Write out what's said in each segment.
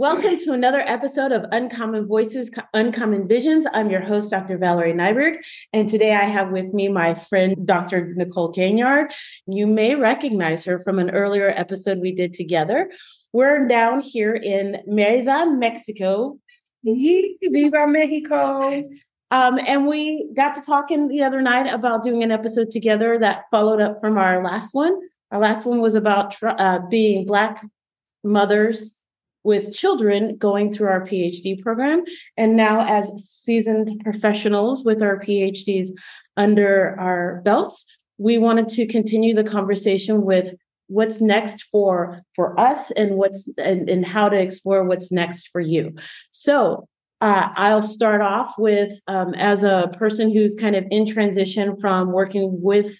Welcome to another episode of Uncommon Voices, Uncommon Visions. I'm your host, Dr. Valerie Nyberg, and today I have with me my friend, Dr. Nicole Gainyard. You may recognize her from an earlier episode we did together. We're down here in Merida, Mexico. Viva Mexico. Um, and we got to talking the other night about doing an episode together that followed up from our last one. Our last one was about uh, being Black mothers with children going through our PhD program. And now, as seasoned professionals with our PhDs under our belts, we wanted to continue the conversation with what's next for for us and what's and, and how to explore what's next for you so uh, I'll start off with um, as a person who's kind of in transition from working with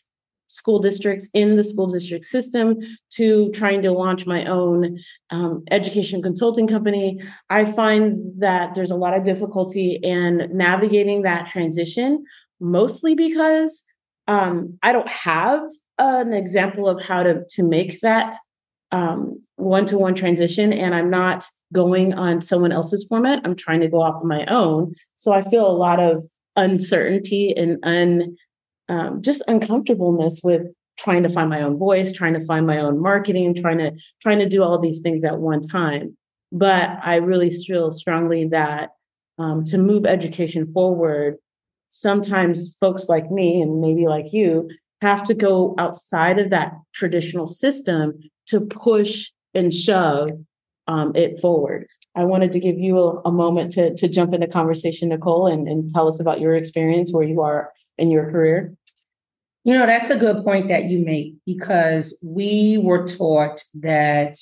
school districts in the school district system to trying to launch my own um, education consulting company. I find that there's a lot of difficulty in navigating that transition, mostly because um, I don't have an example of how to to make that one to one transition, and I'm not going on someone else's format. I'm trying to go off of my own. So I feel a lot of uncertainty and un um, just uncomfortableness with trying to find my own voice, trying to find my own marketing, trying to trying to do all these things at one time. But I really feel strongly that um, to move education forward, sometimes folks like me and maybe like you have to go outside of that traditional system to push and shove um, it forward. I wanted to give you a, a, moment to, to jump into conversation, Nicole, and, and tell us about your experience where you are in your career. You know, that's a good point that you make because we were taught that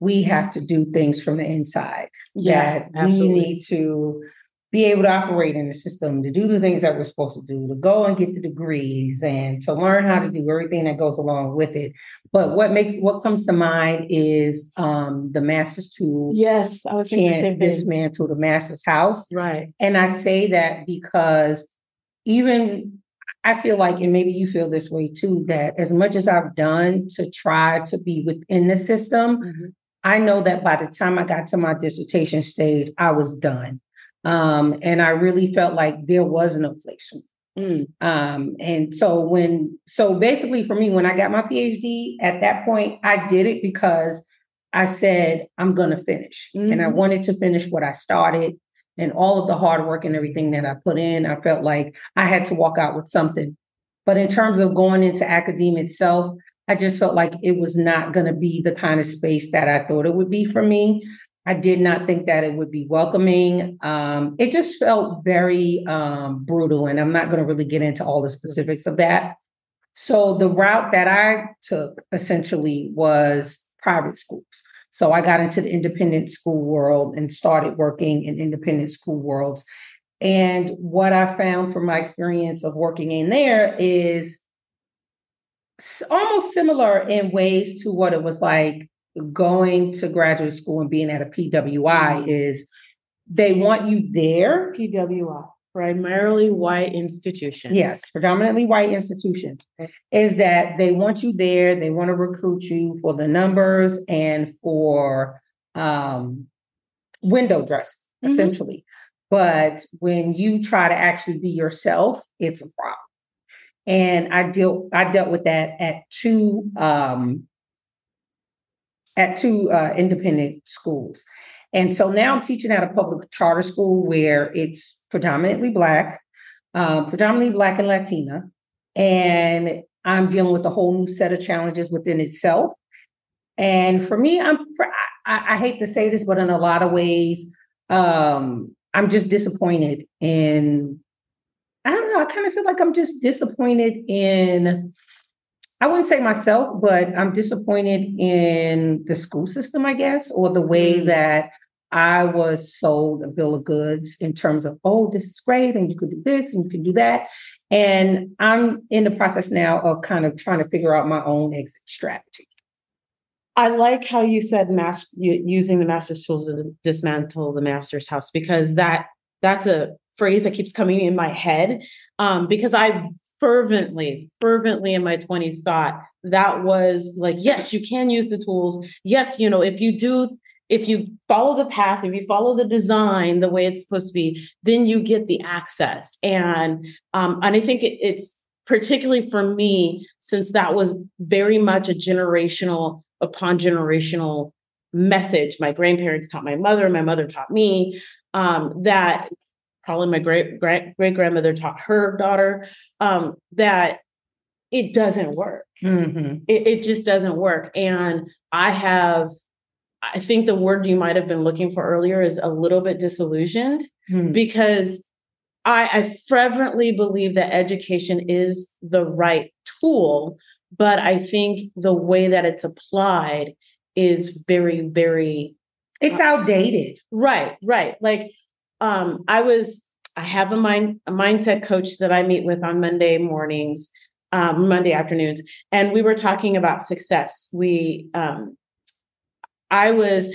we have to do things from the inside. Yeah, that absolutely. we need to be able to operate in the system, to do the things that we're supposed to do, to go and get the degrees and to learn how to do everything that goes along with it. But what makes what comes to mind is um, the master's tools. Yes, I was can't dismantle the master's house. Right. And I say that because even I feel like, and maybe you feel this way too, that as much as I've done to try to be within the system, mm-hmm. I know that by the time I got to my dissertation stage, I was done. Um, and I really felt like there wasn't a place. Mm. Um, and so when, so basically for me, when I got my PhD at that point, I did it because I said, I'm going to finish. Mm-hmm. And I mm-hmm. wanted to finish what I started and all of the hard work and everything that I put in. I felt like I had to walk out with something. But in terms of going into academia itself, I just felt like it was not going to be the kind of space that I thought it would be for me. I did not think that it would be welcoming. Um, it just felt very um, brutal, and I'm not going to really get into all the specifics of that. So, the route that I took essentially was private schools. So, I got into the independent school world and started working in independent school worlds. And what I found from my experience of working in there is almost similar in ways to what it was like going to graduate school and being at a PWI mm-hmm. is they want you there. PWI, primarily white institution. Yes, predominantly white institutions. Is that they want you there, they want to recruit you for the numbers and for um, window dressing, mm-hmm. essentially. But when you try to actually be yourself, it's a problem. And I dealt I dealt with that at two um, at two uh, independent schools. And so now I'm teaching at a public charter school where it's predominantly Black, uh, predominantly Black and Latina. And I'm dealing with a whole new set of challenges within itself. And for me, I'm I, I hate to say this, but in a lot of ways, um, I'm just disappointed in. I don't know. I kind of feel like I'm just disappointed in I wouldn't say myself, but I'm disappointed in the school system, I guess, or the way mm-hmm. that I was sold a bill of goods in terms of, oh, this is great, and you could do this and you can do that. And I'm in the process now of kind of trying to figure out my own exit strategy. I like how you said mas- using the master's tools to dismantle the master's house because that that's a phrase that keeps coming in my head um, because I fervently, fervently in my 20s thought that was like, yes, you can use the tools. Yes, you know, if you do if you follow the path, if you follow the design the way it's supposed to be, then you get the access. And um, and I think it, it's particularly for me, since that was very much a generational upon generational message. My grandparents taught my mother, my mother taught me, um, that probably my great great great grandmother taught her daughter, um, that it doesn't work. Mhm. It, it just doesn't work. And I have, I think the word you might have been looking for earlier is a little bit disillusioned Mhm. because I, I fervently believe that education is the right tool, but I think the way that it's applied is very, very It's outdated. right, right. Like um, I was, I have a mind a mindset coach that I meet with on Monday mornings, um, Monday afternoons, and we were talking about success. We um, I was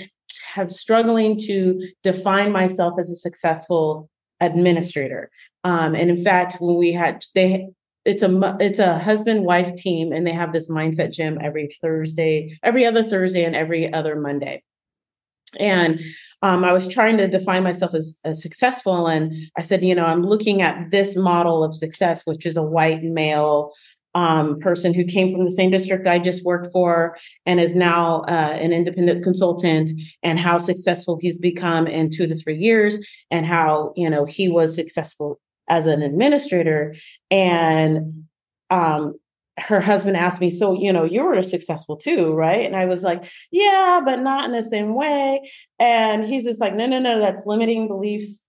have struggling to define myself as a successful administrator. Um, and in fact, when we had they it's a it's a husband wife team and they have this mindset gym every Thursday, every other Thursday and every other Monday. And um, I was trying to define myself as, as successful. And I said, you know, I'm looking at this model of success, which is a white male um, person who came from the same district I just worked for and is now uh, an independent consultant, and how successful he's become in two to three years, and how you know he was successful as an administrator. And um, her husband asked me, "So you know you were successful too, right?" And I was like, "Yeah, but not in the same way." And he's just like, "No, no, no, that's limiting beliefs."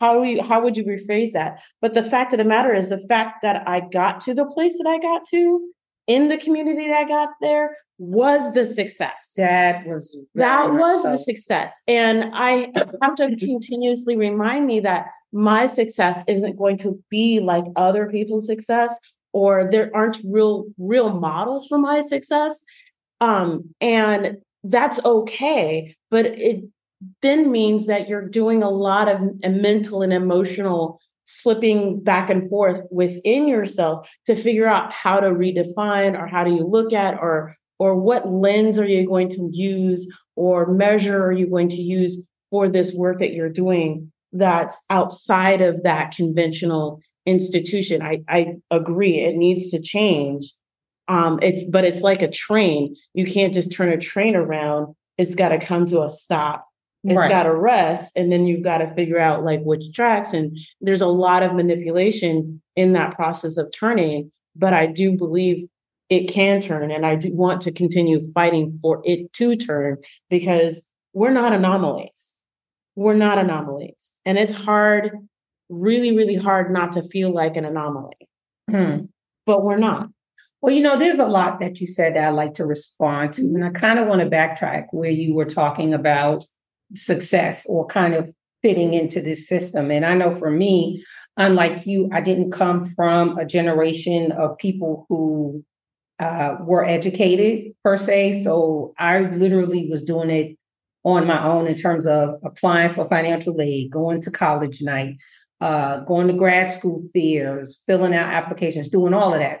How do you, how would you rephrase that? But the fact of the matter is the fact that I got to the place that I got to in the community that I got there was the success. That was That was so. the success. And I have to continuously remind me that my success isn't going to be like other people's success or there aren't real real models for my success. Um and that's okay, but it then means that you're doing a lot of mental and emotional flipping back and forth within yourself to figure out how to redefine or how do you look at or or what lens are you going to use or measure are you going to use for this work that you're doing that's outside of that conventional institution? I i agree it needs to change. Um it's but it's like a train. You can't just turn a train around. It's got to come to a stop it's Right. got to rest and then you've got to figure out like which tracks and there's a lot of manipulation in that process of turning but i do believe it can turn and i do want to continue fighting for it to turn because we're not anomalies we're not anomalies and it's hard really really hard not to feel like an anomaly Hmm. but we're not Well, you know, there's a lot that you said that I'd like to respond to. And I kind of want to backtrack where you were talking about success or kind of fitting into this system. And I know for me, unlike you, I didn't come from a generation of people who uh, were educated per se. So I literally was doing it on my own in terms of applying for financial aid, going to college night, uh, going to grad school fairs, filling out applications, doing all of that.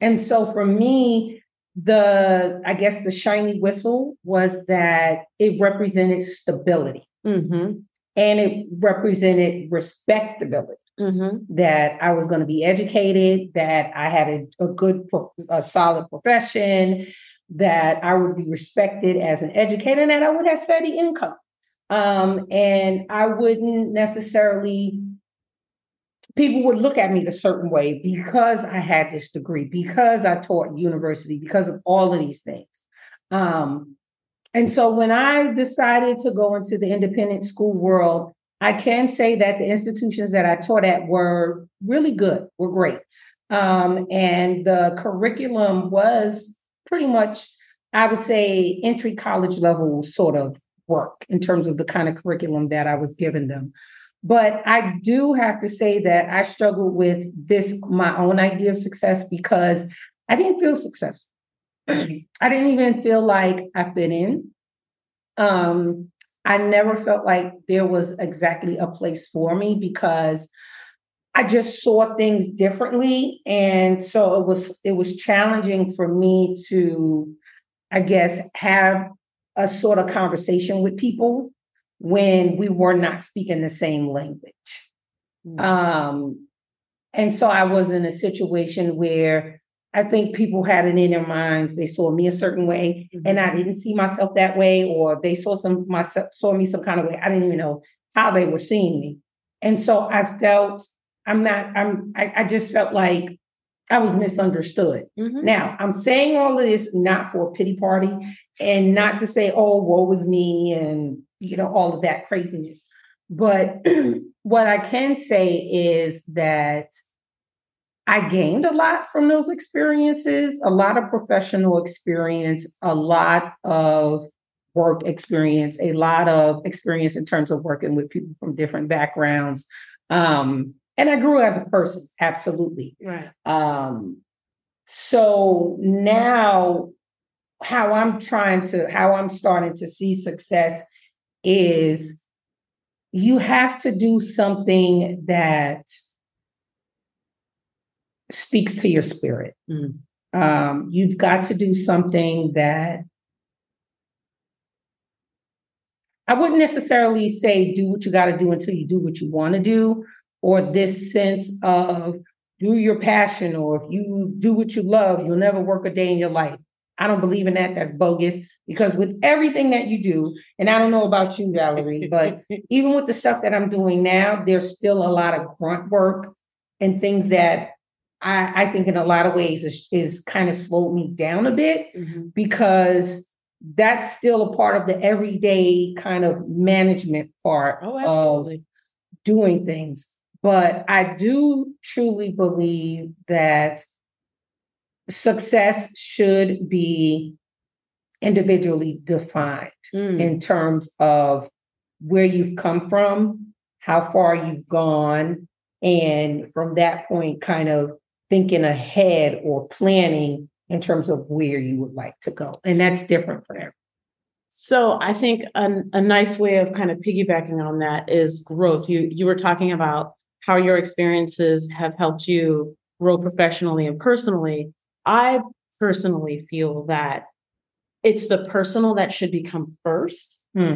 And so for me, the I guess the shiny whistle was that it represented stability. Mm-hmm. And it represented respectability. Mm-hmm. That I was going to be educated, that I had a, a good, prof- a solid profession, that I would be respected as an educator, and that I would have steady income. Um, and I wouldn't necessarily, people would look at me a certain way because I had this degree, because I taught university, because of all of these things. Um, and so when I decided to go into the independent school world, I can say that the institutions that I taught at were really good, were great. Um, and the curriculum was pretty much, I would say, entry college level sort of work in terms of the kind of curriculum that I was giving them. But I do have to say that I struggled with this, my own idea of success, because I didn't feel successful. I didn't even feel like I fit in. Um, I never felt like there was exactly a place for me because I just saw things differently. And so it was it was challenging for me to, I guess, have a sort of conversation with people when we were not speaking the same language. Mm. Um, and so I was in a situation where I think people had it in their minds. They saw me a certain way, and I didn't see myself that way, or they saw some myself saw me some kind of way. I didn't even know how they were seeing me, and so I felt I'm not. I'm. I, I just felt like I was misunderstood. Mhm. Now, I'm saying all of this not for a pity party and not to say, oh, woe is me and, you know, all of that craziness. But what I can say is that I gained a lot from those experiences, a lot of professional experience, a lot of work experience, a lot of experience in terms of working with people from different backgrounds. Um, and I grew as a person, absolutely. Right. Um, so now how I'm trying to, how I'm starting to see success is you have to do something that speaks to your spirit. Mm. Um, you've got to do something that I wouldn't necessarily say do what you got to do until you do what you want to do, or this sense of do your passion, or if you do what you love, you'll never work a day in your life. I don't believe in that. That's bogus because with everything that you do, and I don't know about you, Valerie, but even with the stuff that I'm doing now, there's still a lot of grunt work and things that I, I think in a lot of ways is, is kind of slowed me down a bit Mhm. because that's still a part of the everyday kind of management part Oh, of absolutely. doing things. But I do truly believe that success should be individually defined Mm. in terms of where you've come from, how far you've gone, and from that point, kind of thinking ahead or planning in terms of where you would like to go. And that's different for everyone. So I think a, a nice way of kind of piggybacking on that is growth. You you were talking about how your experiences have helped you grow professionally and personally. I personally feel that it's the personal that should become first. Hmm.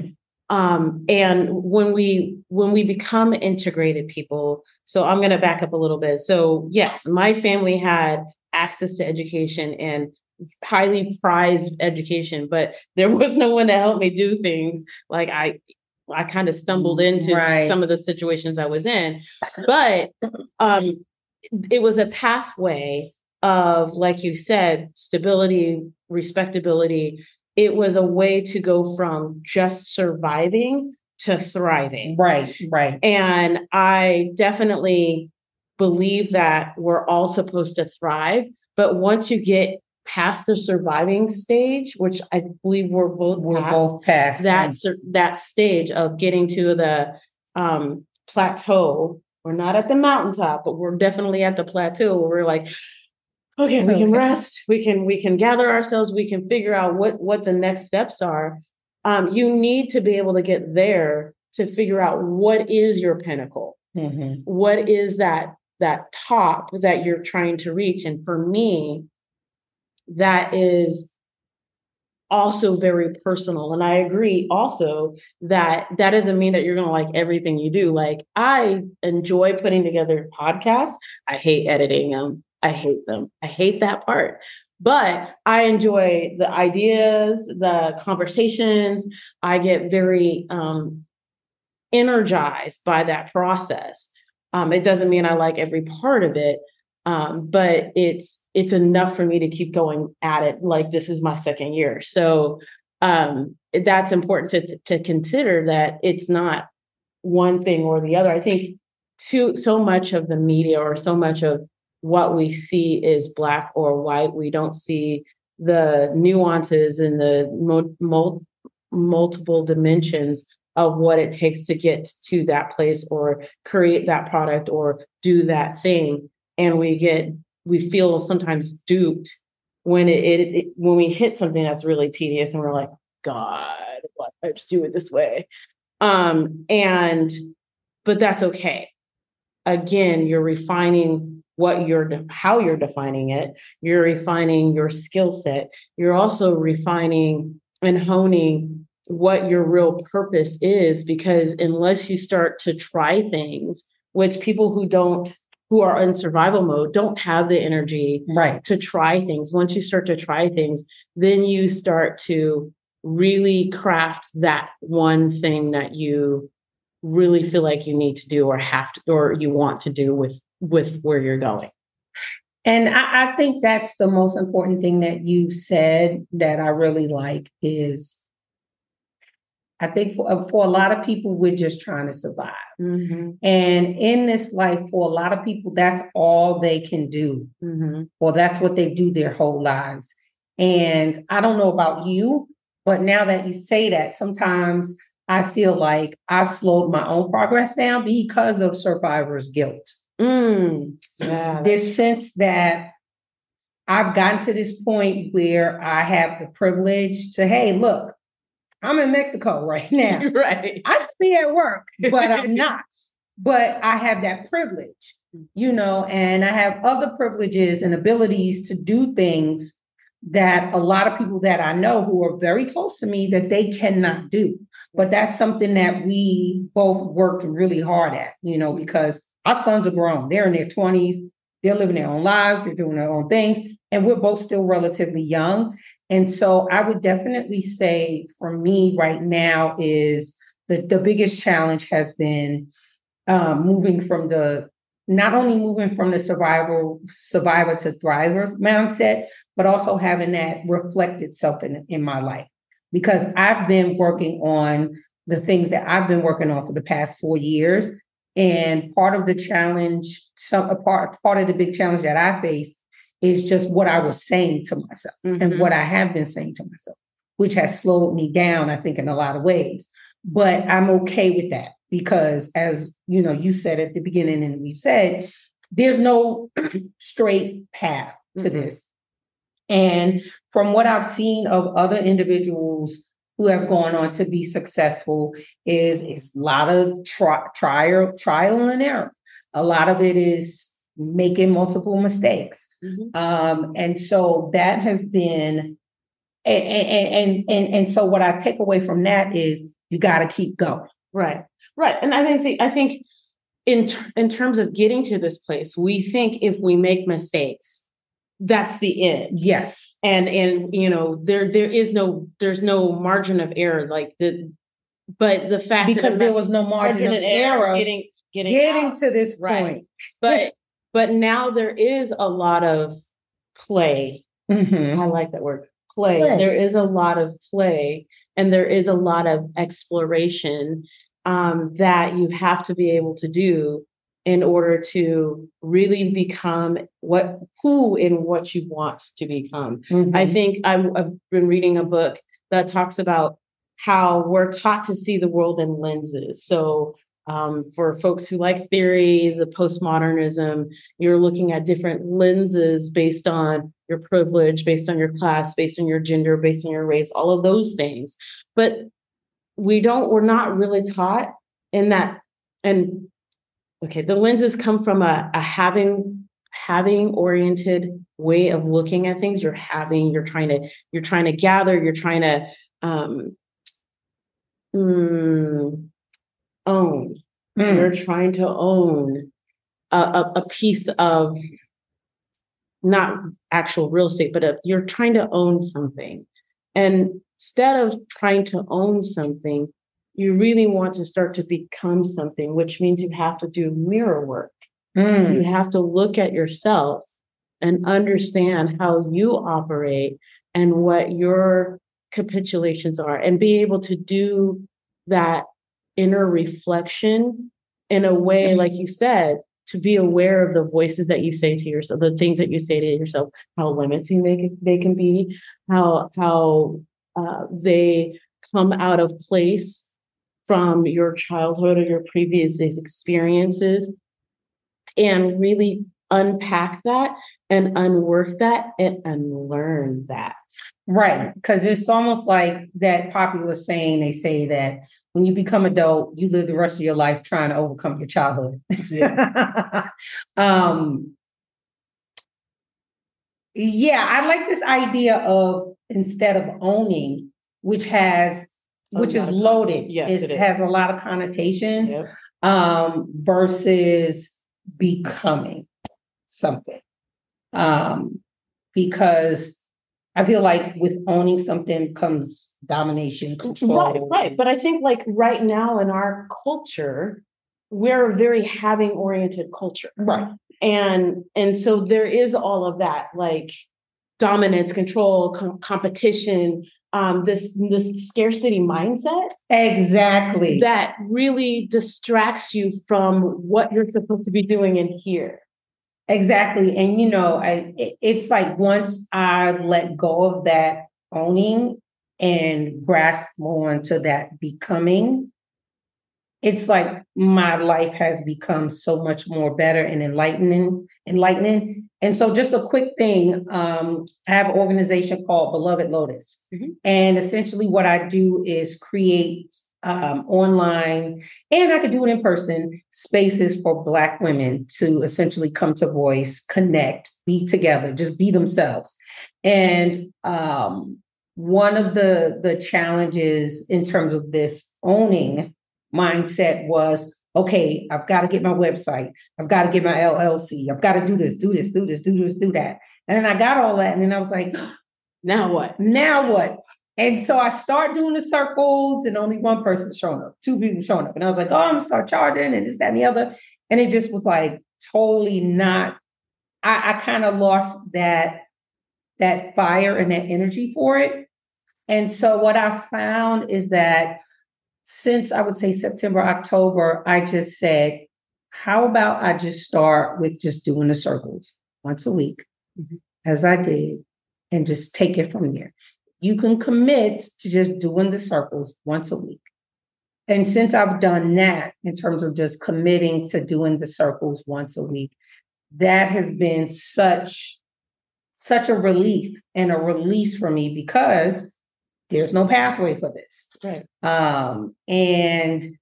Um, and when we when we become integrated people, so I'm going to back up a little bit. So yes, my family had access to education and highly prized education, but there was no one to help me do things. Like I, I kind of stumbled into Right. some of the situations I was in, but um, it was a pathway of, like you said, stability, respectability. It was a way to go from just surviving to thriving. Right, right. And I definitely believe that we're all supposed to thrive. But once you get past the surviving stage, which I believe we're both We're past, both past that that stage of getting to the um, plateau. We're not at the mountaintop, but we're definitely at the plateau where we're like, okay, we can rest, we can we can gather ourselves, we can figure out what what the next steps are. Um, you need to be able to get there to figure out what is your pinnacle. Mhm. what is that that top that you're trying to reach? And for me that is also very personal. And i agree also that that doesn't mean that you're going to like everything you do. Like i enjoy putting together podcasts. I hate editing them i hate them i hate that part but i enjoy the ideas the conversations i get very um energized by that process um, it doesn't mean I like every part of it, um, but it's it's enough for me to keep going at it. Like this is my second year, so um, that's important to to consider that it's not one thing or the other. I think too so much of the media or so much of what we see is black or white. We don't see the nuances and the mul- multiple dimensions of what it takes to get to that place or create that product or do that thing. And we get we feel sometimes duped when it, it, it when we hit something that's really tedious and we're like god did I just do it this way? Um and but that's okay. Again you're refining what you're how you're defining it you're refining your skill set you're also refining and honing what your real purpose is because unless you start to try things which people who don't who are in survival mode don't have the energy Right. to try things once you start to try things then you start to really craft that one thing that you really feel like you need to do or have to or you want to do with with where you're going And I, I think that's the most important thing that you said that I really like is I think for, for a lot of people, we're just trying to survive. mm-hmm. And in this life, for a lot of people, that's all they can do, Mm-hmm. or that's what they do their whole lives. And I don't know about you, but now that you say that, sometimes I feel like I've slowed my own progress down because of survivor's guilt. Mm. Yeah, this sense that I've gotten to this point where I have the privilege to, hey, look, I'm in Mexico right now. right. I should be at work, but I'm not. But I have that privilege, you know, and I have other privileges and abilities to do things that a lot of people that I know who are very close to me that they cannot do. But that's something that we both worked really hard at, you know, because our sons are grown. They're in their 20s, they're living their own lives, they're doing their own things, and we're both still relatively young. And so I would definitely say for me right now is the, the biggest challenge has been um, moving from the not only moving from the survival survivor to thriver mindset, but also having that reflect itself in, in my life. Because I've been working on the things that I've been working on for the past four years. And part of the challenge, some a part part of the big challenge that I face is just what I was saying to myself and Mhm. what I have been saying to myself, which has slowed me down, I think, in a lot of ways. But I'm okay with that because, as you know, you said at the beginning, and we've said, there's no straight path to Mhm. this. And from what I've seen of other individuals who have gone on to be successful, is is a lot of tri- trial trial and error. A lot of it is making multiple mistakes. Mhm. Um, and so that has been, and, and, and, and, and so what I take away from that is you got to keep going. Right. Right. And I think I think in in terms of getting to this place, we think if we make mistakes, that's the end. Yes. And and you know there there is no there's no margin of error like the but the fact Because that there was no margin of error getting getting getting out. to this Right. point. but but now there is a lot of play Mhm. I like that word play. Play. There is a lot of play and there is a lot of exploration um, that you have to be able to do in order to really become what who and what you want to become. I Mhm. think I'm, I've been reading a book that talks about how we're taught to see the world in lenses. So, um, for folks who like theory, the postmodernism, you're looking at different lenses based on your privilege, based on your class, based on your gender, based on your race, all of those things. But we don't, we're not really taught in that. And okay, the lenses come from a, a having having oriented way of looking at things. You're having you're trying to you're trying to gather you're trying to um mm, own. Mm. you're trying to own a, a, a piece of not actual real estate but a, you're trying to own something. And instead of trying to own something you really want to start to become something which means you have to do mirror work Mm. you have to look at yourself and understand how you operate and what your capitulations are and be able to do that inner reflection in a way like you said to be aware of the voices that you say to yourself the things that you say to yourself how limiting they can, they can be how how uh, they come out of place from your childhood or your previous days, experiences and really unpack that and unwork that and unlearn that. Right. Because it's almost like that popular saying they say that when you become adult, you live the rest of your life trying to overcome your childhood. um yeah, I like this idea of instead of owning, which has which is loaded. Yes, it is. has a lot of connotations Yep. um, versus becoming something. Um, because I feel like with owning something comes domination, control. Right, right. But I think like right now in our culture, we're a very having oriented culture. Right. And and so there is all of that like dominance, control, com- competition, um this this scarcity mindset Exactly. that really distracts you from what you're supposed to be doing in here. Exactly. And you know, I it's like once I let go of that owning and grasp more into that becoming, it's like my life has become so much more better and enlightening, enlightening. And so just a quick thing, um, I have an organization called Beloved Lotus. Mhm. And essentially what I do is create um, online and I could do it in person spaces for Black women to essentially come to voice, connect, be together, just be themselves. And um, one of the the challenges in terms of this owning mindset was okay, I've got to get my website, I've got to get my LLC, I've got to do this, do this, do this, do this, do that. And then I got all that, and then I was like, Now what? now what? And so I start doing the circles, and only one person showing up, two people showing up. And I was like, oh, I'm gonna start charging and this, that, and the other. And it just was like totally not, I, I kind of lost that that fire and that energy for it. And so what I found is that since I would say September, October, I just said, how about I just start with just doing the circles once a week, Mhm. as I did, and just take it from there you can commit to just doing the circles once a week. And since I've done that in terms of just committing to doing the circles once a week, that has been such such a relief and a release for me because there's no pathway for this. Right. Um, and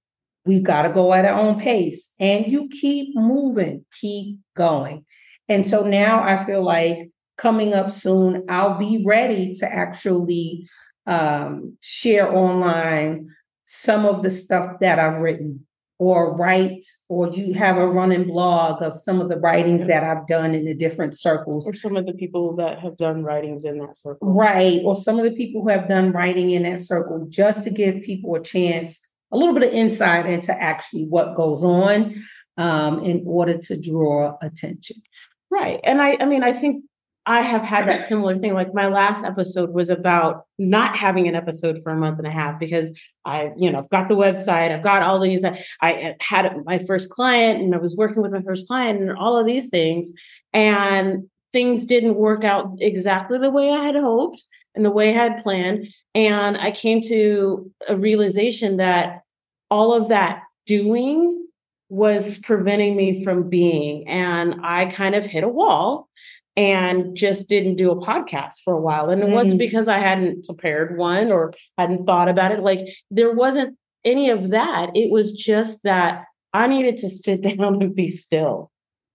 we've got to go at our own pace. And you keep moving, keep going. And so now I feel like coming up soon, I'll be ready to actually um, share online some of the stuff that I've written or write, or you have a running blog of some of the writings that I've done in the different circles. Or some of the people that have done writings in that circle. Right. Or some of the people who have done writing in that circle just to give people a chance, a little bit of insight into actually what goes on um, in order to draw attention. Right. And I I mean I think I have had that similar thing. Like my last episode was about not having an episode for a month and a half because I, you know, I've got the website, I've got all these, I, I had my first client and I was working with my first client and all of these things. And things didn't work out exactly the way I had hoped and the way I had planned. And I came to a realization that all of that doing was preventing me from being. And I kind of hit a wall and just didn't do a podcast for a while. And it wasn't Mhm. because I hadn't prepared one or hadn't thought about it. Like there wasn't any of that. It was just that I needed to sit down and be still.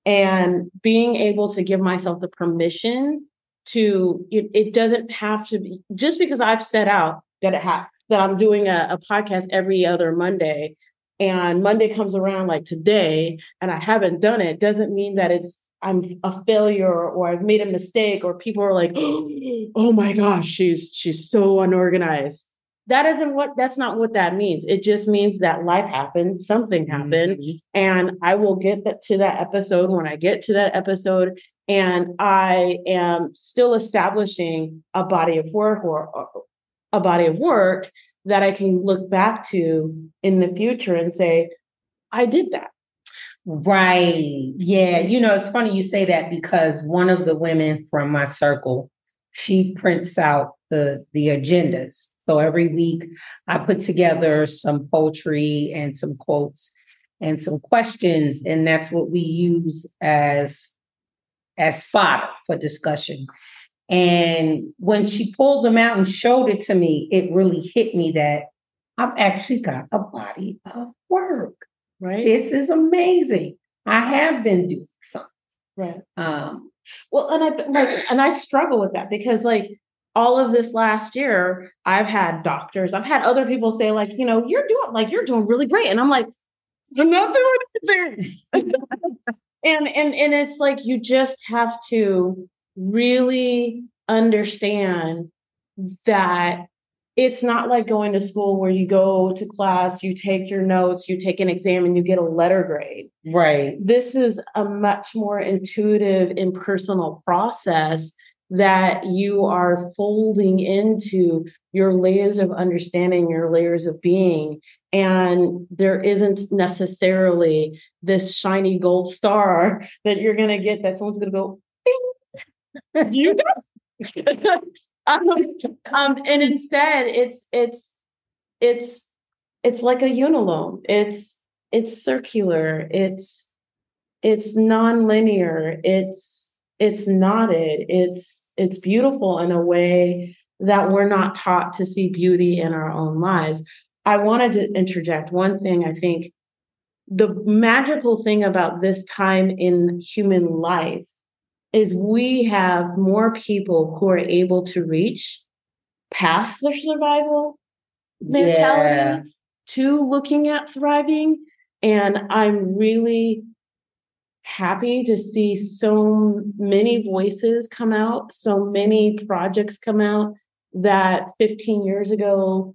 And being able to give myself the permission to, it, it doesn't have to be just because I've set out that it ha- that I'm doing a, a podcast every other Monday and Monday comes around like today and I haven't done it doesn't mean that it's I'm a failure or I've made a mistake or people are like, oh my gosh, she's she's so unorganized. That isn't what that's not what that means. It just means that life happened, something happened, Mhm. and I will get that to that episode when I get to that episode. And I am still establishing a body of work or or a body of work that I can look back to in the future and say, I did that. Right. Yeah. You know, it's funny you say that because one of the women from my circle, she prints out the the agendas. So every week I put together some poetry and some quotes and some questions, and that's what we use as as fodder for discussion. And when she pulled them out and showed it to me, it really hit me that I've actually got a body of work Right. this is amazing. I have been doing something. right. Um, Well, and I like, and I struggle with that because, like, all of this last year, I've had doctors, I've had other people say, like, you know, you're doing like you're doing really great. And I'm like, I'm not doing anything. and and and it's like you just have to really understand that it's not like going to school where you go to class, you take your notes, you take an exam, and you get a letter grade. Right. This is a much more intuitive, impersonal process that you are folding into your layers of understanding, your layers of being. And there isn't necessarily this shiny gold star that you're going to get that someone's going to go, you got um, um, and instead it's it's it's it's like a unilome it's it's circular. It's it's non-linear. It's it's knotted. It's it's beautiful in a way that we're not taught to see beauty in our own lives. I wanted to interject one thing i think. The magical thing about this time in human life is we have more people who are able to reach past their survival mentality yeah. to looking at thriving. And I'm really happy to see so many voices come out, so many projects come out that 15 years ago,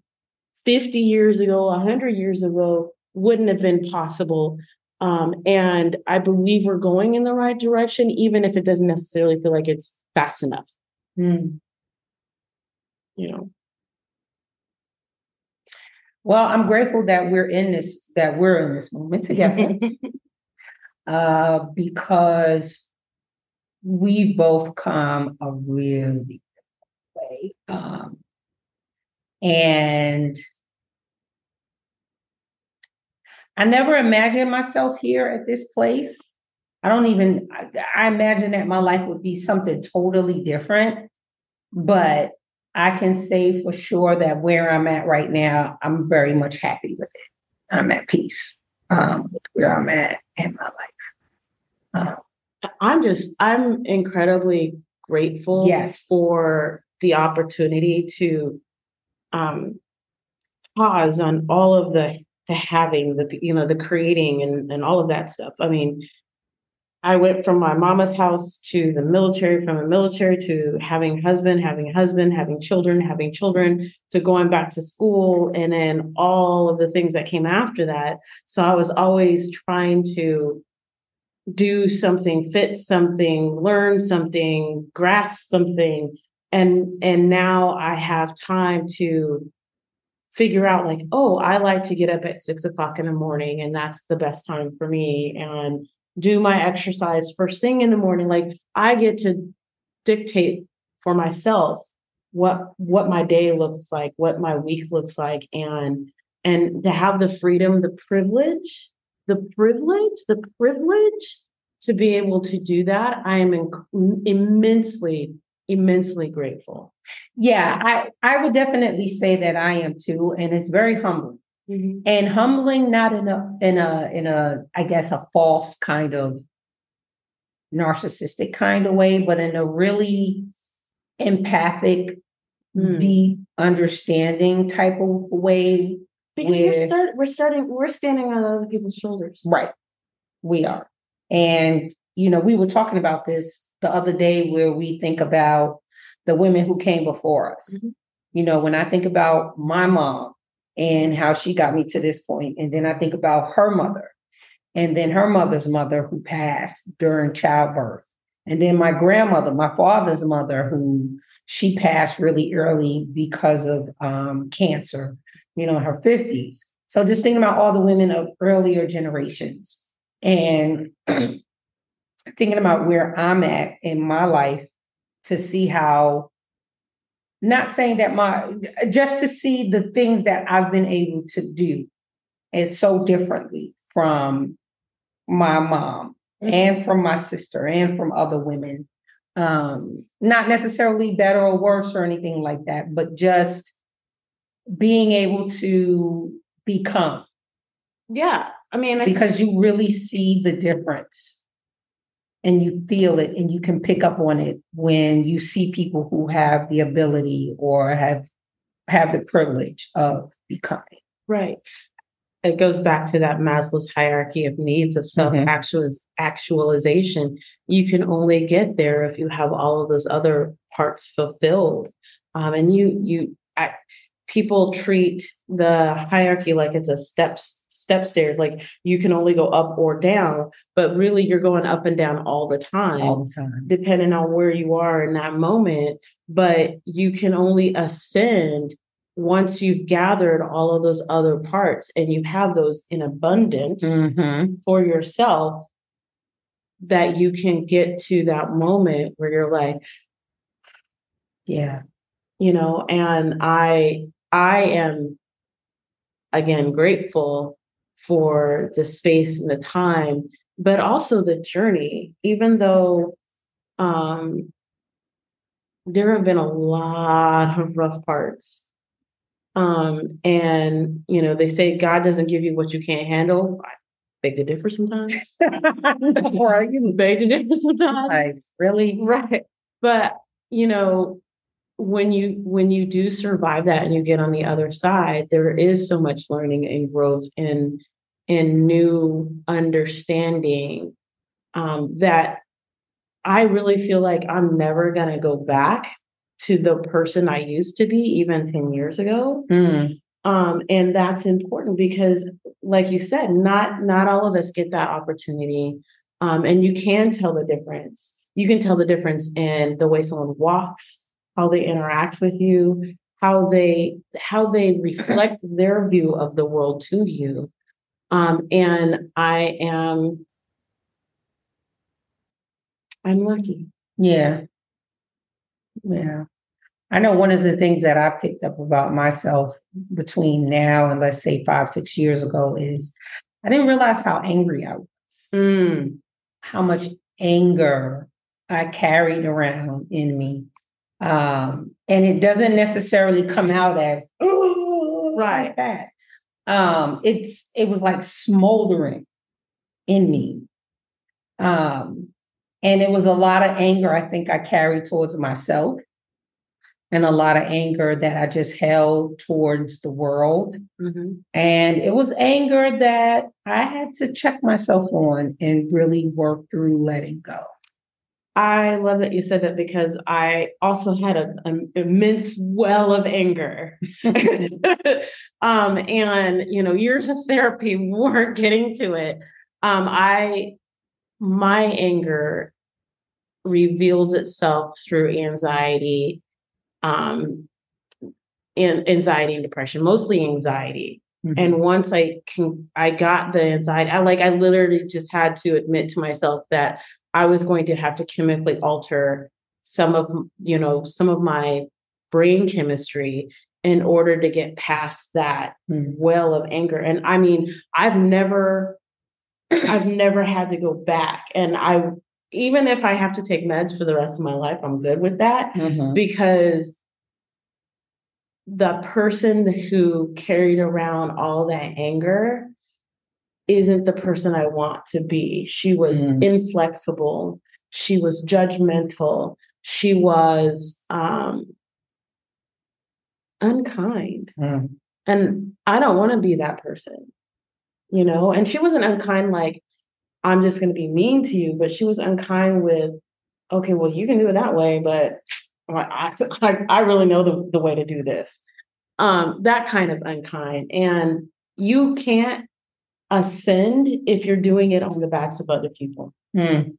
50 years ago, 100 years ago wouldn't have been possible um, and I believe we're going in the right direction, even if it doesn't necessarily feel like it's fast enough. Mm. You know. Well, I'm grateful that we're in this, that we're in this moment together. uh, because we both come a really way. Um, and I never imagined myself here at this place. I don't even, I, I imagine that my life would be something totally different. But I can say for sure that where I'm at right now, I'm very much happy with it. I'm at peace um, with where I'm at in my life. Um, I'm just, I'm incredibly grateful yes. for the opportunity to um, pause on all of the to having the you know the creating and, and all of that stuff. I mean i went from my mama's house to the military from the military to having husband having husband having children having children to going back to school and then all of the things that came after that. So i was always trying to do something fit something learn something grasp something and and now i have time to figure out like, oh, I like to get up at six o'clock in the morning, and that's the best time for me, and do my exercise first thing in the morning. Like I get to dictate for myself what what my day looks like, what my week looks like, and and to have the freedom, the privilege, the privilege, the privilege to be able to do that, I am in, immensely immensely grateful. Yeah, I I would definitely say that I am too, and it's very humbling. Mm-hmm. And humbling, not in a in a in a I guess a false kind of narcissistic kind of way, but in a really empathic, mm. deep understanding type of way. Because where, we're start we're starting we're standing on other people's shoulders. Right. We are. And you know, we were talking about this the other day where we think about the women who came before us. Mm-hmm. You know, when I think about my mom and how she got me to this point, and then I think about her mother, and then her mother's mother who passed during childbirth, and then my grandmother, my father's mother, who she passed really early because of um, cancer, you know, in her 50s. So just thinking about all the women of earlier generations and thinking about where I'm at in my life to see how, not saying that my, just to see the things that I've been able to do is so differently from my mom mm-hmm. and from my sister and from other women. Um, not necessarily better or worse or anything like that, but just being able to become. Yeah. I mean, I because you really see the difference and you feel it and you can pick up on it when you see people who have the ability or have have the privilege of becoming. Right. It goes back to that Maslow's hierarchy of needs of self actualization. You can only get there if you have all of those other parts fulfilled. Um, and you, you, I, people treat the hierarchy like it's a steps step stairs like you can only go up or down but really you're going up and down all the time all the time depending on where you are in that moment but you can only ascend once you've gathered all of those other parts and you have those in abundance mm-hmm. for yourself that you can get to that moment where you're like yeah you know and i I am again grateful for the space and the time, but also the journey, even though um, there have been a lot of rough parts. Um, and you know, they say God doesn't give you what you can't handle. I beg to differ sometimes. right. You beg to differ sometimes. Like, really? Right. But you know, when you when you do survive that and you get on the other side there is so much learning and growth and and new understanding um, that i really feel like i'm never going to go back to the person i used to be even 10 years ago. Mm. um, and that's important because like you said not not all of us get that opportunity. Um, and you can tell the difference. You can tell the difference in the way someone walks how they interact with you, how they how they reflect their view of the world to you. Um, and I am I'm lucky. Yeah. Yeah. I know one of the things that I picked up about myself between now and let's say five, six years ago is I didn't realize how angry I was. Mm. How much anger I carried around in me. Um, and it doesn't necessarily come out as right like that. Um, it's it was like smoldering in me. Um, and it was a lot of anger I think I carried towards myself and a lot of anger that I just held towards the world. Mm-hmm. And it was anger that I had to check myself on and really work through letting go. I love that you said that because I also had an immense well of anger. um, and you know, years of therapy weren't getting to it. Um, I my anger reveals itself through anxiety, um, and anxiety and depression, mostly anxiety. Mm-hmm. And once I can, I got the anxiety. I like, I literally just had to admit to myself that I was going to have to chemically alter some of, you know, some of my brain chemistry in order to get past that mm-hmm. well of anger. And I mean, I've never, I've never had to go back. And I, even if I have to take meds for the rest of my life, I'm good with that mm-hmm. because the person who carried around all that anger isn't the person I want to be. She was mm. inflexible. She was judgmental. She was um, unkind. Mm. And I don't want to be that person, you know? And she wasn't unkind like, I'm just going to be mean to you, but she was unkind with, okay, well, you can do it that way, but I, I, I really know the, the way to do this. Um, that kind of unkind. And you can't ascend if you're doing it on the backs of other people. Hmm.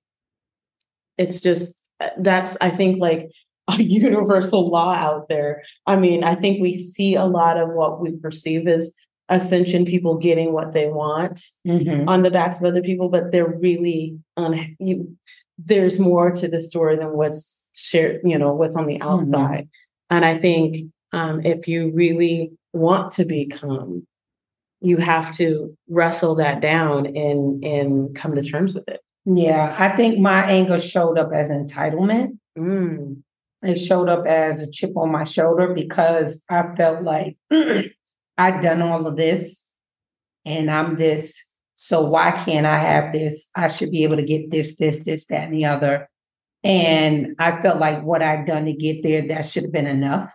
It's just, that's, I think, like a universal law out there. I mean, I think we see a lot of what we perceive as ascension people getting what they want mm-hmm. on the backs of other people, but they're really, un- you, there's more to the story than what's shared, you know, what's on the mm-hmm. outside. Mm-hmm. And I think um, if you really want to become you have to wrestle that down and and come to terms with it. Yeah, I think my anger showed up as entitlement. Mm. It showed up as a chip on my shoulder because I felt like I'd done all of this and I'm this So why can't I have this? I should be able to get this, this, this, that, and the other. And I felt like what I'd done to get there, that should have been enough.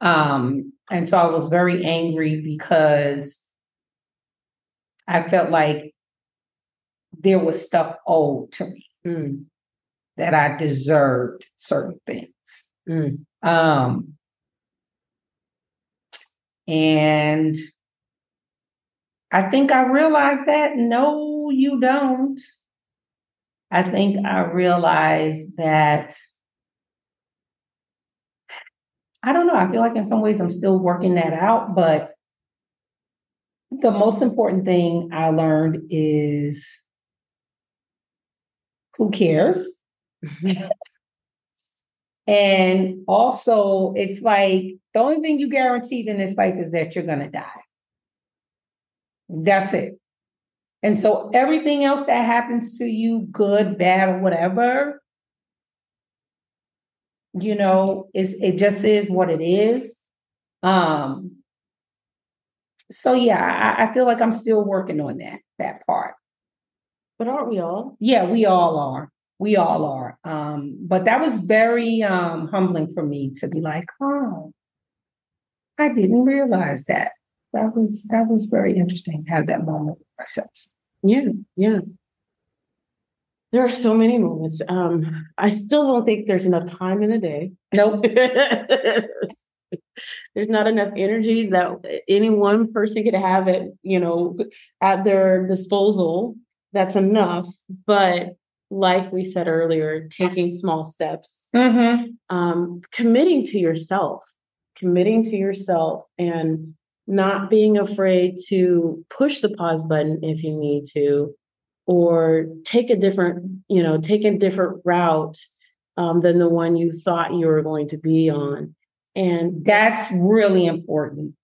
Um, and so I was very angry because I felt like there was stuff owed to me Mm, that I deserved certain things. mm. Um, and I think I realized that no, you don't. I think I realized that I don't know. I feel like in some ways I'm still working that out, but the most important thing I learned is who cares? And also, it's like the only thing you guaranteed in this life is that you're going to die. That's it. And so, everything else that happens to you, good, bad, or whatever, you know, is it just is what it is. Um, so yeah, I, I feel like I'm still working on that that part. But aren't we all? Yeah, we all are. We all are. Um, but that was very um humbling for me to be like, oh, I didn't realize that. That was that was very interesting to have that moment with myself. Yeah, yeah. There are so many moments. Um, I still don't think there's enough time in the day. Nope. there's not enough energy that any one person could have it, you know, at their disposal. That's enough. But like we said earlier, taking small steps, Mm-hmm. um, committing to yourself, committing to yourself, and not being afraid to push the pause button if you need to, or take a different, you know, take a different route um, than the one you thought you were going to be on. And That's really important.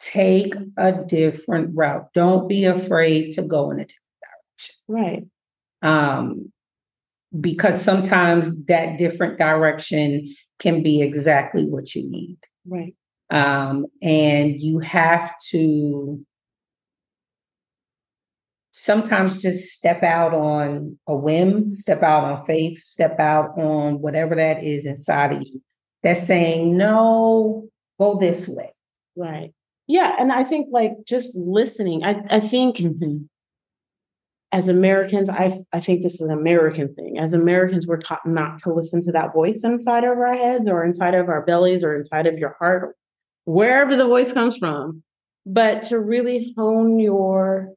Take a different route. Don't be afraid to go in a different direction. right, um, because sometimes that different direction can be exactly what you need. right, Um, and you have to sometimes just step out on a whim, step out on faith, step out on whatever that is inside of you that's saying, no, go this way. right. Yeah, and I think like just listening. I I think mm-hmm. as Americans, I I think this is an American thing. As Americans, we're taught not to listen to that voice inside of our heads or inside of our bellies or inside of your heart, wherever the voice comes from, but to really hone your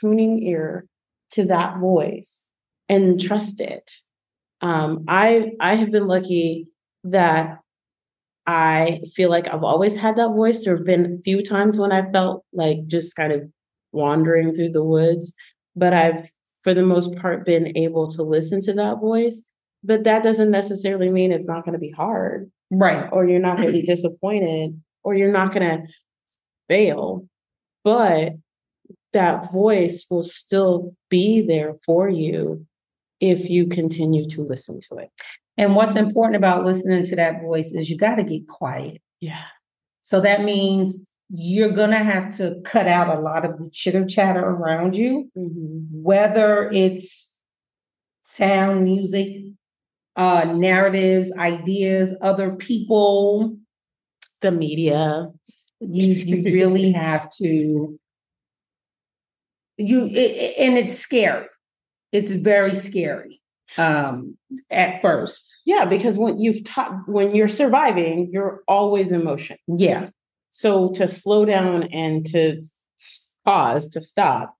tuning ear to that voice and trust it. Um, I I have been lucky that I feel like I've always had that voice. There have been a few times when I felt like just kind of wandering through the woods, but I've, for the most part, been able to listen to that voice. But that doesn't necessarily mean it's not going to be hard Right. or you're not going to be disappointed or you're not going to fail. But that voice will still be there for you if you continue to listen to it. And what's important about listening to that voice is you got to get quiet. Yeah. So that means you're going to have to cut out a lot of the chitter chatter around you, Mhm. whether it's sound, music, uh, narratives, ideas, other people. The media. You, you really have to, you, it, and it's scary. It's very scary um, at first. Yeah, because when you've taught when you're surviving, you're always in motion. Yeah. So to slow down and to pause, to stop,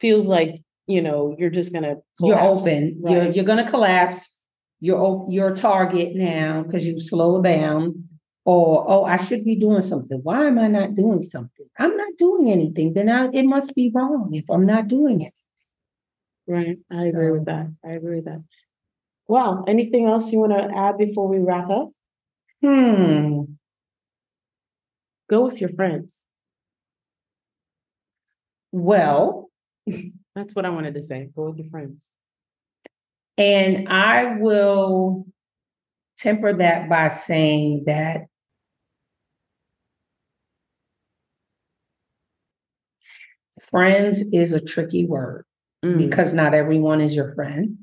feels like you know you're just gonna you're collapse, open. You're you're gonna collapse. You're you're a target now because you slow down. Or oh, I should be doing something. Why am I not doing something? I'm not doing anything. Then I, it must be wrong if I'm not doing it. right. I agree with that. I agree with that. Wow. Anything else you want to add before we wrap up? Hmm. Go with your friends. Well, That's what I wanted to say. Go with your friends. and I will temper that by saying that friends is a tricky word Mm. because not everyone is your friend.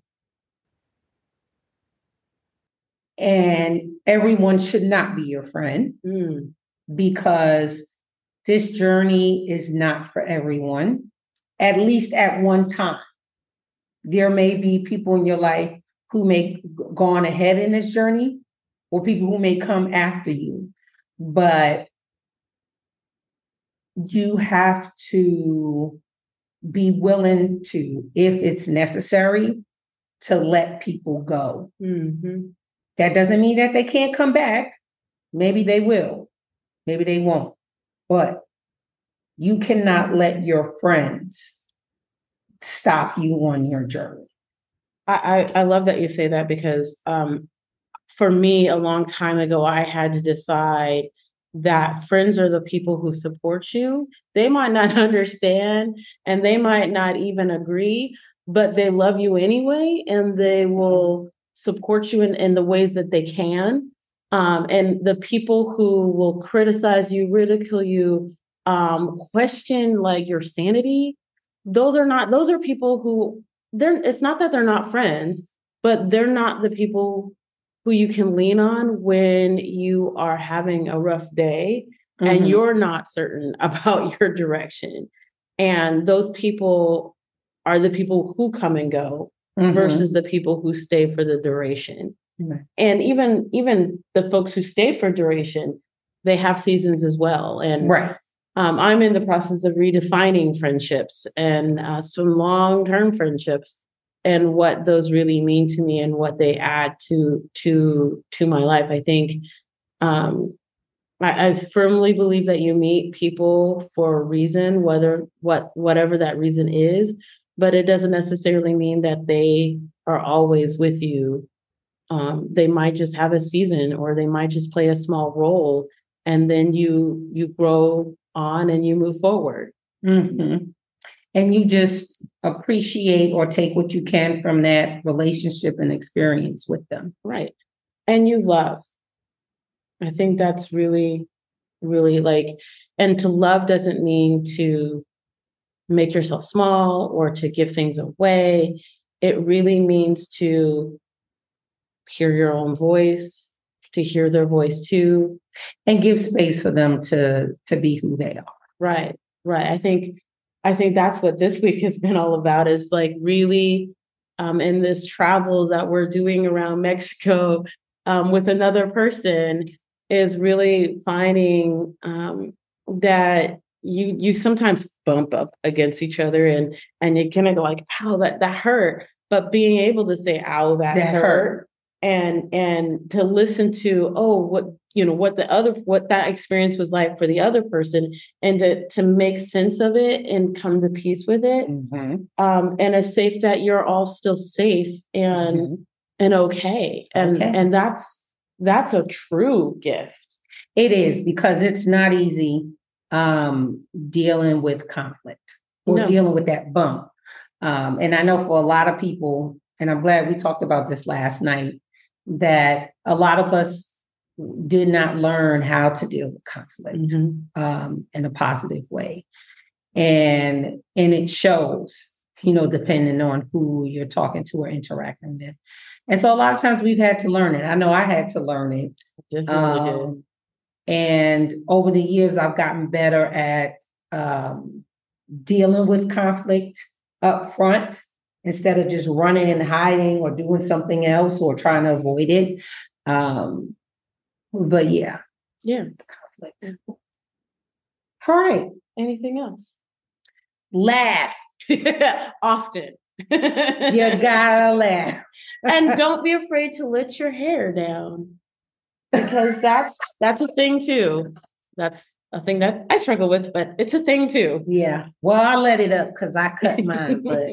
And everyone should not be your friend Mm. because this journey is not for everyone, at least at one time. There may be people in your life who may gone ahead in this journey or people who may come after you, but you have to be willing to, if it's necessary, to let people go. Mhm. That doesn't mean that they can't come back. Maybe they will, maybe they won't. But you cannot let your friends stop you on your journey. I, I I love that you say that because um, for me, a long time ago, I had to decide that friends are the people who support you. They might not understand and they might not even agree, but they love you anyway, and they will support you in, in the ways that they can. Um, and the people who will criticize you, ridicule you, um, question like your sanity, those are not those are people who they're it's not that they're not friends, but they're not the people who you can lean on when you are having a rough day and Mhm. you're not certain about your direction. And those people are the people who come and go Mhm. versus the people who stay for the duration. Right. And even even the folks who stay for duration, they have seasons as well. And right. um, I'm in the process of redefining friendships and uh, some long term friendships and what those really mean to me and what they add to to to my life. I think um, I, I firmly believe that you meet people for a reason, whether what whatever that reason is, but it doesn't necessarily mean that they are always with you. Um, they might just have a season, or they might just play a small role, and then you you grow on and you move forward. Mhm. And you just appreciate or take what you can from that relationship and experience with them. Right. And you love. I think that's really, really like, and to love doesn't mean to make yourself small or to give things away. It really means to hear your own voice, to hear their voice too. And give space for them to to be who they are. Right. Right. I think I think that's what this week has been all about is like really um in this travel that we're doing around Mexico um with another person is really finding um that you you sometimes bump up against each other and and you kind of go like ow that that hurt but being able to say ow that, That hurt, hurt. and and to listen to oh what you know what the other what that experience was like for the other person and to to make sense of it and come to peace with it Mhm. um and a safe that you're all still safe and Mhm. and okay and Okay. and that's that's a true gift It is because it's not easy um, dealing with conflict or No. dealing with that bump. Um, and I know for a lot of people, and I'm glad we talked about this last night, that a lot of us did not learn how to deal with conflict um, in a positive way. And and it shows, you know, depending on who you're talking to or interacting with. And so a lot of times we've had to learn it. I know I had to learn it. definitely. Um, and over the years, I've gotten better at um, dealing with conflict up front instead of just running and hiding or doing something else or trying to avoid it. Um, but yeah, yeah conflict. All right, anything else laugh. often You gotta laugh. and don't be afraid to let your hair down because that's that's a thing too that's a thing that i struggle with but it's a thing too Yeah. Well, I let it up because I cut mine, but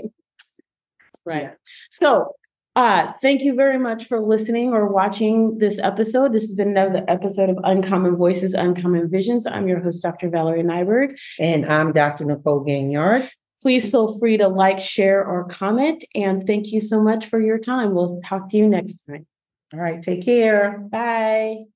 right Yeah. so uh thank you very much for listening or watching this episode this has been another episode of uncommon voices uncommon visions i'm your host dr valerie nyberg and I'm Dr. Nicole Gainyard. please feel free to like share or comment and thank you so much for your time we'll talk to you next time All right, take care. bye